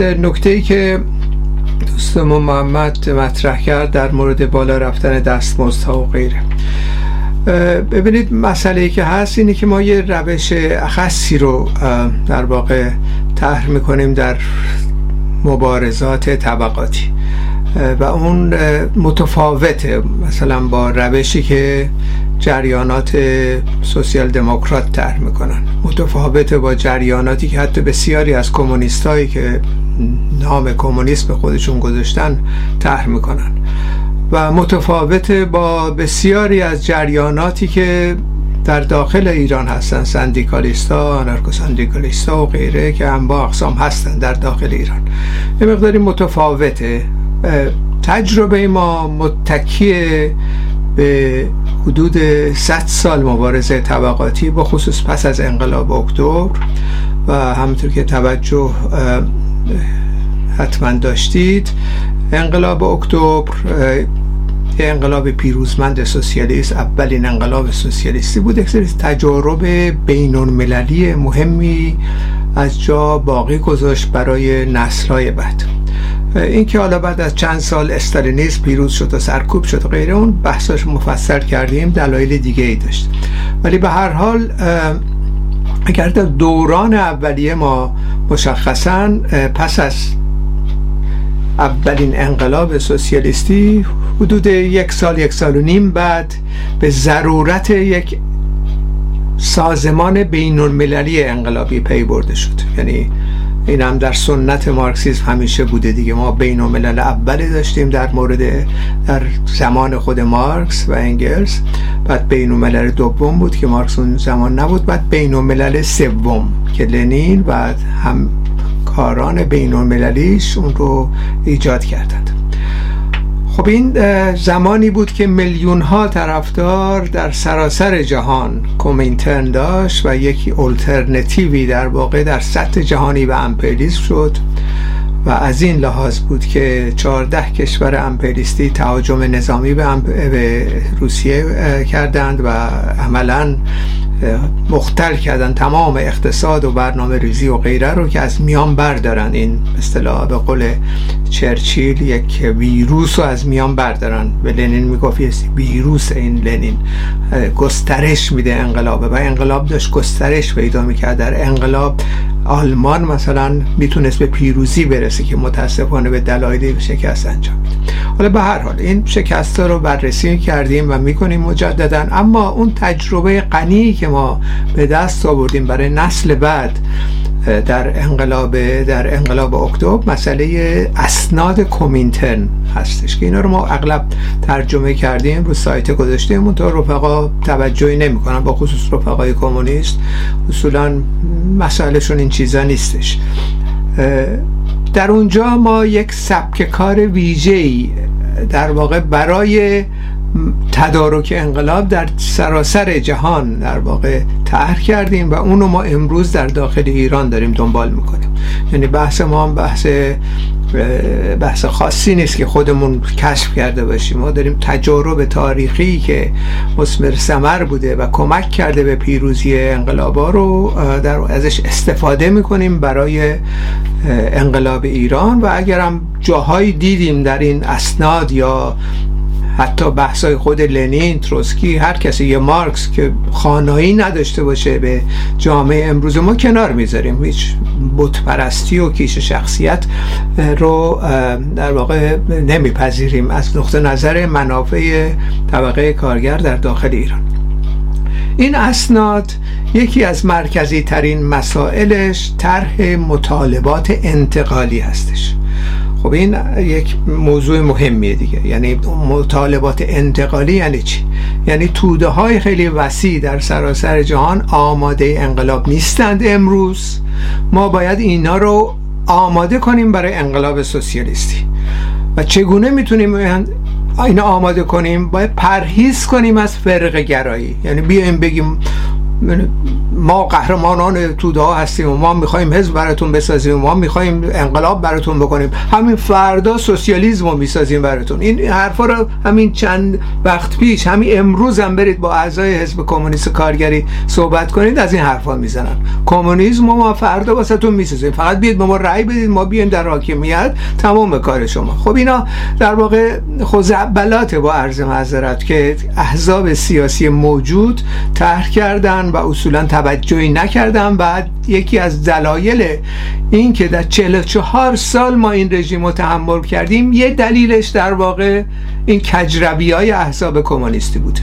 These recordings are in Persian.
نکته ای که دوستمون محمد مطرح کرد در مورد بالا رفتن دستمزدها و غیره. ببینید مسئله ای که هست اینه که ما یه روش خاصی رو در واقع طرح می‌کنیم در مبارزات طبقاتی. و اون متفاوته. مثلا با روشی که جریانات سوسیال دموکرات طرح می‌کنن. متفاوته با جریاناتی که حتی بسیاری از کمونیستایی که نام کمونیسم به خودشون گذاشتن طرح می‌کنن. و متفاوت با بسیاری از جریاناتی که در داخل ایران هستن. سندیکالیستا، آنارکوسندیکالیستا و غیره که هم با اقسام هستن در داخل ایران. یه مقداری متفاوته. تجربه ما متکی به حدود 100 سال مبارزه طبقاتی با خصوص پس از انقلاب اکتبر و همونطور که توجه حتما داشتید انقلاب اکتبر انقلاب پیروزمند سوسیالیست اولین انقلاب سوسیالیستی بود یک سری تجارب بین مهمی از جا باقی گذاشت برای نسلهای بعد. این که حالا بعد از چند سال استالینیسم پیروز شد و سرکوب شد و غیره اون بحثاش مفصل کردیم دلایل دیگه ای داشت. ولی به هر حال اگر در دوران اولیه ما مشخصا پس از اولین انقلاب سوسیالیستی حدود یک سال یک سال و نیم بعد به ضرورت یک سازمان بین المللی انقلابی پی برده شد. یعنی این هم در سنت مارکسیسم همیشه بوده دیگه. ما بین الملل اولی داشتیم در مورد در زمان خود مارکس و انگلس بعد بین الملل دوم بود که مارکس اون زمان نبود. بعد بین الملل سوم که لنین و هم کاران بین المللیش اون رو ایجاد کردند. خب این زمانی بود که میلیون ها طرفدار در سراسر جهان کومینترن داشت و یک اولترنتیوی در واقع در سطح جهانی به امپریالیسم شد. و از این لحاظ بود که چهارده کشور امپریستی تهاجم نظامی به, روسیه کردند و عملا مختل کردن تمام اقتصاد و برنامه ریزی و غیره رو که از میان بردارن. این اصطلاح به قول چرچیل یک ویروس رو از میان بردارن. به لنین می‌گفت ویروس این لنین گسترش میده انقلابه. و انقلاب داشت گسترش پیدا می‌کرد. در انقلاب آلمان مثلا می‌تونست به پیروزی برسه که متاسفانه به دلایلی شکست انجام حالا به هر حال این شکست رو بررسی کردیم و می‌کنیم مجددا اما اون تجربه غنی که ما به دست آوردیم برای نسل بعد در انقلاب در انقلاب اکتبر مسئله اسناد کومینترن. هستش که اینا رو ما اغلب ترجمه کردیم رو سایت گذاشتیم اون رفقا توجهی نمی‌کنن با خصوص رفقای کمونیست. اصولا مسئلهشون این چیزا نیستش. در اونجا ما یک سبک کار ویژه‌ای در واقع برای تدارک انقلاب در سراسر جهان در واقع طرح کردیم و اونو ما امروز در داخل ایران داریم دنبال می‌کنیم. یعنی بحث ما هم بحث بحث خاصی نیست که خودمون کشف کرده باشیم. ما داریم تجارب تاریخی که مسمر سمر بوده و کمک کرده به پیروزی انقلابا رو در ازش استفاده می‌کنیم برای انقلاب ایران. و اگرم جاهایی دیدیم در این اسناد یا حتی بحثای خود لنین تروسکی هر کسی یه مارکس که خانایی نداشته باشه به جامعه امروز ما کنار می‌ذاریم. هیچ بتپرستی و کیش شخصیت رو در واقع نمیپذیریم. از نقطه نظر منافع طبقه کارگر در داخل ایران. این اسناد یکی از مرکزی ترین مسائلش طرح مطالبات انتقالی هستش. خب این یک موضوع مهمیه دیگه. یعنی مطالبات انتقالی یعنی چی؟ یعنی توده های خیلی وسیع در سراسر جهان آماده انقلاب نیستند امروز. ما باید اینا رو آماده کنیم برای انقلاب سوسیالیستی. و چگونه می‌تونیم اینا آماده کنیم؟ باید پرهیز کنیم از فرق گرایی. یعنی بیایم بگیم ما قهرمانان توده هستیم و ما می‌خوایم حزب براتون بسازیم و ما می‌خوایم انقلاب براتون بکنیم. همین فردا سوسیالیسم رو می‌سازیم براتون. این حرفا رو همین چند وقت پیش همین امروز هم برید با اعضای حزب کمونیست کارگری صحبت کنید از این حرفا می‌زنن. کمونیسم ما فردا واسهتون می‌سازیم. فقط بیاید ما رأی بدید ما بیایم در حاکمیت تمام کار شما. خب اینا در واقع خزعبلات با عرض معذرت که احزاب سیاسی موجود طرح کردن و اصولا توجهی نکردن و یکی از دلایل این که در 44 سال ما این رژیم رو تحمل کردیم یه دلیلش در واقع این کجروی های احزاب کمونیستی بود.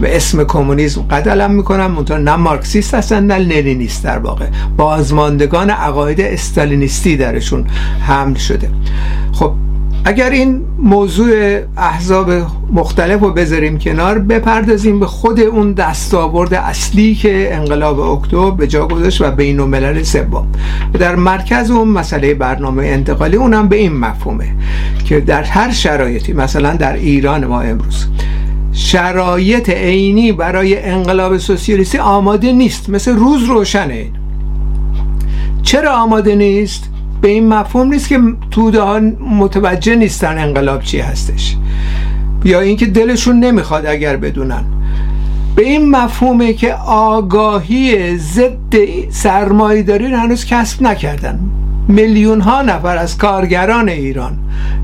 به اسم کمونیسم قدلم می‌کنم منطقه نه مارکسیست هستن نه لنینیست در واقع. بازماندگان عقاید استالینیستی درشون حمل شده. خب اگر این موضوع احزاب مختلف رو بذاریم کنار بپردازیم به خود اون دستاورد اصلی که انقلاب اکتبر به جا گذاشت و بین الملل سوم. در مرکز اون مسئله برنامه انتقالی اونم به این مفهومه که در هر شرایطی مثلا در ایران ما امروز شرایط عینی برای انقلاب سوسیالیستی آماده نیست مثل روز روشنه چرا آماده نیست؟ به این مفهوم نیست که توده ها متوجه نیستن انقلاب چی هستش. یا اینکه دلشون نمی‌خواد اگر بدونن. به این مفهومه که آگاهی ضد سرمایه‌داری هنوز کسب نکردن. میلیون ها نفر از کارگران ایران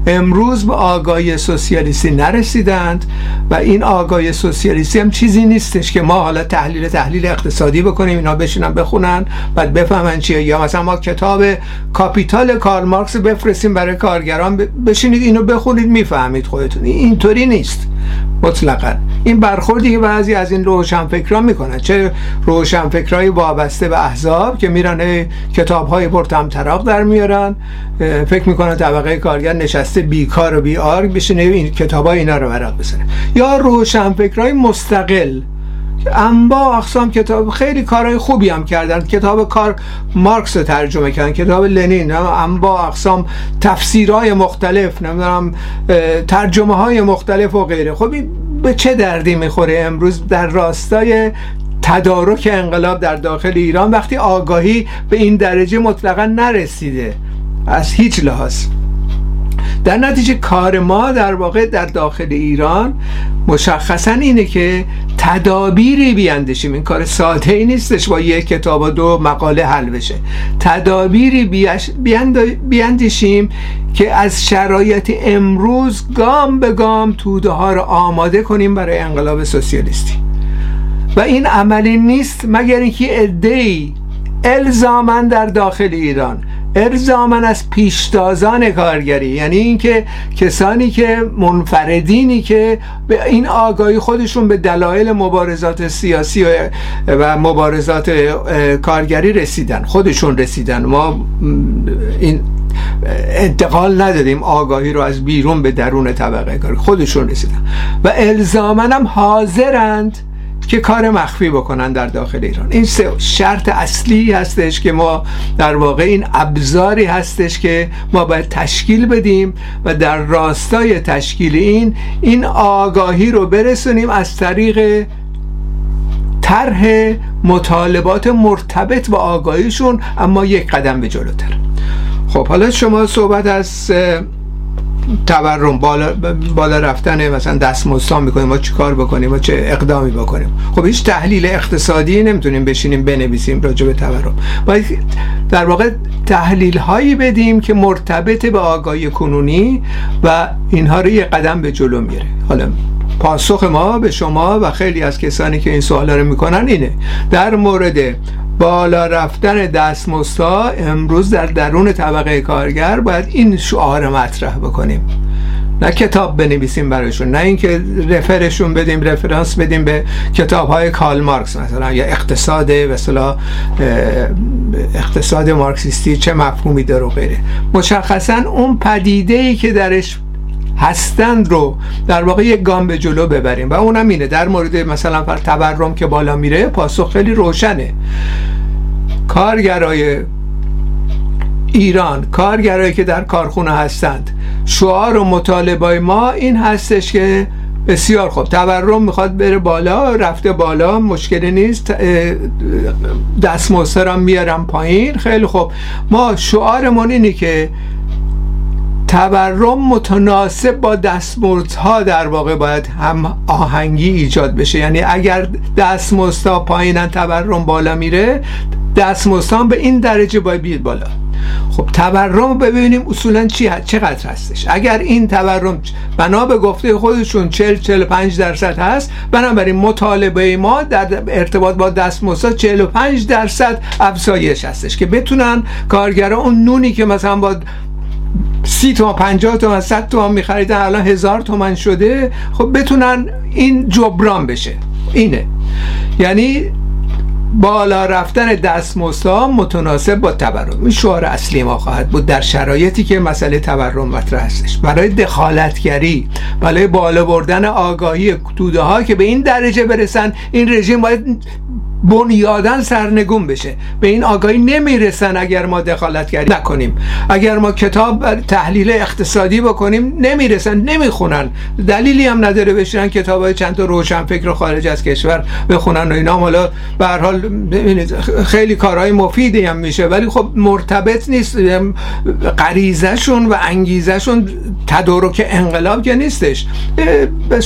امروز به آگاهی سوسیالیستی نرسیدند و این آگاهی سوسیالیستی هم چیزی نیستش که ما حالا تحلیل تحلیل اقتصادی بکنیم اینا بشینن بخونن بعد بفهمن چیه. یا مثلا ما کتاب کاپیتال کارل مارکس بفرستیم برای کارگران بشینید اینو بخونید می‌فهمید خودتون. اینطوری نیست. مطلقا. این برخوردی که بعضی از این روشنفکران می‌کنن. چه روشنفکرای وابسته به احزاب که میرن کتاب های پرتم تراق در میارن. فکر می‌کنن طبقه کارگر نشسته بیکار و بیار بشینه این کتاب های اینا رو ورق بزنه. یا روشنفکرای مستقل. انبا اقسام کتاب خیلی کارهای خوبی هم کردن. کتاب کار مارکس رو ترجمه کردن کتاب لنین انبا اقسام تفسیرهای مختلف نمی‌دونم ترجمه های مختلف و غیره. خب این به چه دردی می‌خوره؟ امروز در راستای تدارک انقلاب در داخل ایران وقتی آگاهی به این درجه مطلقا نرسیده. از هیچ لحاظ. در نتیجه کار ما در واقع در داخل ایران مشخصا اینه که تدابیری بیاندشیم این کار ساده ای نیستش با یک کتاب و دو مقاله حل بشه. تدابیری بیاندشیم که از شرایط امروز گام به گام توده ها رو آماده کنیم برای انقلاب سوسیالیستی. و این عملی نیست مگر اینکه عدهای الزامن در داخل ایران ارزامن از پیشتازان کارگری. یعنی اینکه کسانی که منفردینی که به این آگاهی خودشون به دلایل مبارزات سیاسی و مبارزات کارگری رسیدن خودشون رسیدن. ما این انتقال ندادیم آگاهی رو از بیرون به درون طبقه کار خودشون رسیدن. و الزامن هم حاضرند که کار مخفی بکنن در داخل ایران. این شرط اصلی هستش که ما در واقع این ابزاری هستش که ما باید تشکیل بدیم و در راستای تشکیل این این آگاهی رو برسونیم از طریق طرح مطالبات مرتبط با آگاهیشون اما یک قدم به جلوتر. خب حالا شما صحبت از تورم بالا, بالا رفتن مثلا دستمزدها می‌کنیم ما چیکار بکنیم و چه اقدامی بکنیم. خب هیچ تحلیل اقتصادی نمی‌تونیم بشینیم بنویسیم راجع به تورم. باید در واقع تحلیل هایی بدیم که مرتبط به آگاهی کنونی و اینها رو یه قدم به جلو میره حالا پاسخ ما به شما و خیلی از کسانی که این سوالا رو می‌کنن اینه. در مورد بالا رفتن دستمزدها امروز در درون طبقه کارگر باید این شعار مطرح بکنیم. نه کتاب بنویسیم برایشون نه اینکه رفرشون بدیم رفرانس بدیم به کتاب های کال مارکس مثلا یا اقتصاد مثلا اقتصاد مارکسیستی چه مفهومی داره و غیره. مشخصا اون پدیده ای که درش هستند رو در واقع یک گام به جلو ببریم. و اونم اینه در مورد مثلا فر تورم که بالا میره پاسخ خیلی روشنه. کارگرای ایران کارگرایی که در کارخونه هستند شعار و مطالبه ما این هستش که بسیار خوب. تورم می‌خواد بره بالا رفته بالا مشکلی نیست دست هم میارم پایین خیلی خوب. ما شعارمون اینه که تورم متناسب با دستمزدها در واقع باید هم آهنگی ایجاد بشه. یعنی اگر دستمزدها پایینن تورم بالا میره دستمزدها به این درجه باید بیاد بالا. خب تورم ببینیم اصولا چی چقدر هستش. اگر این تورم بنا به گفته خودشون 40 45 درصد هست بنابراین مطالبه ما در ارتباط با دستمزد 45 درصد افزایش هستش که بتونن کارگرا اون نونی که مثلا با سی تومن پنجاه تومن صد تومن میخریدن الان هزار تومن شده. خب بتونن این جبران بشه. اینه. یعنی بالا رفتن دستمزدها متناسب با تورم. این شعار اصلی ما خواهد بود در شرایطی که مسئله تورم مطرح هستش. برای دخالتگری برای بالا بردن آگاهی توده ها که به این درجه برسن این رژیم باید بنیادن سرنگون بشه. به این آگاهی نمی‌رسن اگر ما دخالت کردیم. نکنیم. اگر ما کتاب تحلیل اقتصادی بکنیم نمی‌رسن نمی‌خونن. دلیلی هم نداره بشینن کتاب های چند تا روشن فکر خارج از کشور بخونن و اینا. حالا به حال خیلی کارهای مفیدی هم میشه. ولی خب مرتبط نیست. غریزهشون و انگیزشون تدارک انقلاب که نیستش. به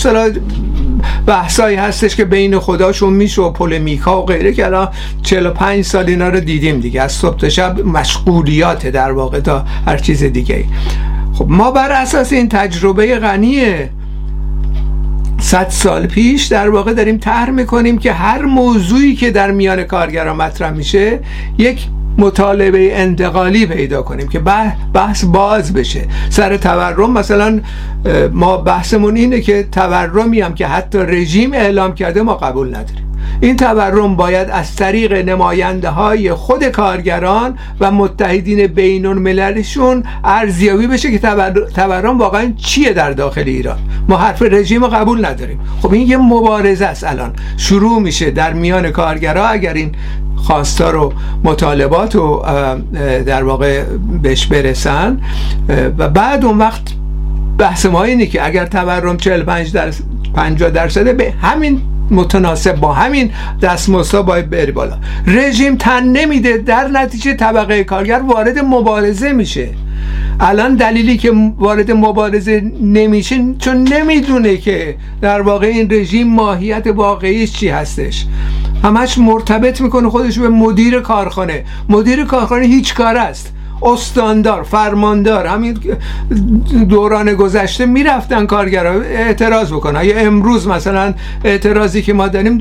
بحثایی هستش که بین خداشون میشه و پولمیکا و غیره که الان 45 سال اینا رو دیدیم دیگه. از صبح تا شب مشغولیات در واقع تا هر چیز دیگه خب ما بر اساس این تجربه غنی صد سال پیش در واقع داریم طرح می‌کنیم که هر موضوعی که در میان کارگران مطرح میشه یک مطالبه انتقالی پیدا کنیم که بحث باز بشه. سر تورم مثلا ما بحثمون اینه که تورمی هم که حتی رژیم اعلام کرده ما قبول نداریم. این تورم باید از طریق نماینده های خود کارگران و متحدین بین المللشون ارزیابی بشه که تورم واقعا چیه در داخل ایران. ما حرف رژیم قبول نداریم. خب این یه مبارزه است الان. شروع میشه در میان کارگرها اگر این خواستار و مطالبات رو در واقع بهش برسن و بعد اون وقت بحث ما اینه که اگر تورم 45 درصد 50 درصده به همین متناسب با همین دستمزد باید بری بالا. رژیم تن نمیده در نتیجه طبقه کارگر وارد مبارزه میشه. الان دلیلی که وارد مبارزه نمیشه چون نمی‌دونه که در واقع این رژیم ماهیت واقعیش چی هستش. همش مرتبط می‌کنه خودش به مدیر کارخانه. مدیر کارخانه هیچ کار است. استاندار فرماندار همین دوران گذشته می‌رفتن کارگرا. اعتراض بکنن یا امروز مثلا اعتراضی که ما داریم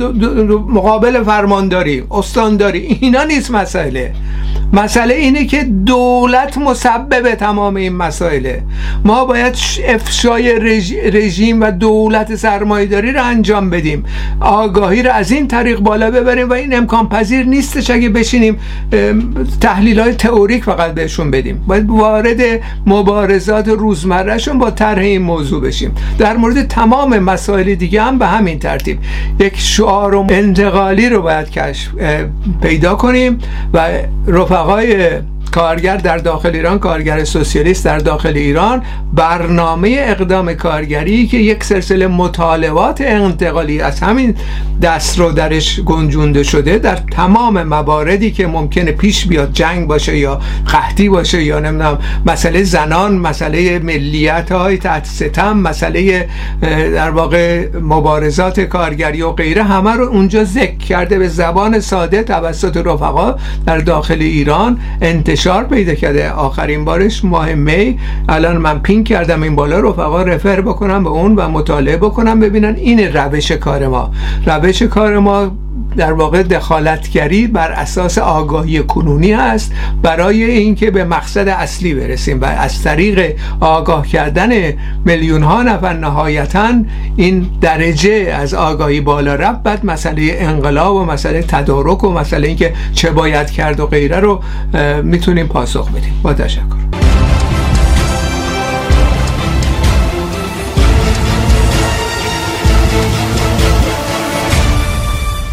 مقابل فرمانداری استانداری اینا نیست مسئله. مسئله اینه که دولت مسبب تمام این مسائله. ما باید افشای رژیم و دولت سرمایداری رو انجام بدیم. آگاهی رو از این طریق بالا ببریم و این امکان پذیر نیستش اگه بشینیم تحلیل های تئوریک فقط بهشون بدیم. باید وارد مبارزات روزمرهشون با طرح این موضوع بشیم. در مورد تمام مسائل دیگه هم به همین ترتیب. یک شعار انتقالی رو باید کشف پیدا کنیم و رفقای کارگر در داخل ایران کارگر سوسیالیست در داخل ایران برنامه اقدام کارگری که یک سلسله مطالبات انتقالی از همین دست رو درش گنجونده شده در تمام مواردی که ممکنه پیش بیاد جنگ باشه یا قحطی باشه یا نمی‌دونم مسئله زنان مسئله ملیت های تحت ستم مسئله در واقع مبارزات کارگری و غیره همه رو اونجا ذکر کرده به زبان ساده توسط رفقا در داخل ایران انتشار انتشار پیدا کرده. آخرین بارش ماه می. الان من پین کردم این بالا. رفقا رفر بکنم به اون و مطالعه بکنم ببینن این روش کار ما. روش کار ما در واقع دخالتگری بر اساس آگاهی کنونی است برای اینکه به مقصد اصلی برسیم و از طریق آگاه کردن میلیون ها نفر نهایتا این درجه از آگاهی بالا رفت. بعد مسئله انقلاب و مسئله تدارک و مسئله اینکه چه باید کرد و غیره رو می‌تونیم پاسخ بدیم. با تشکر.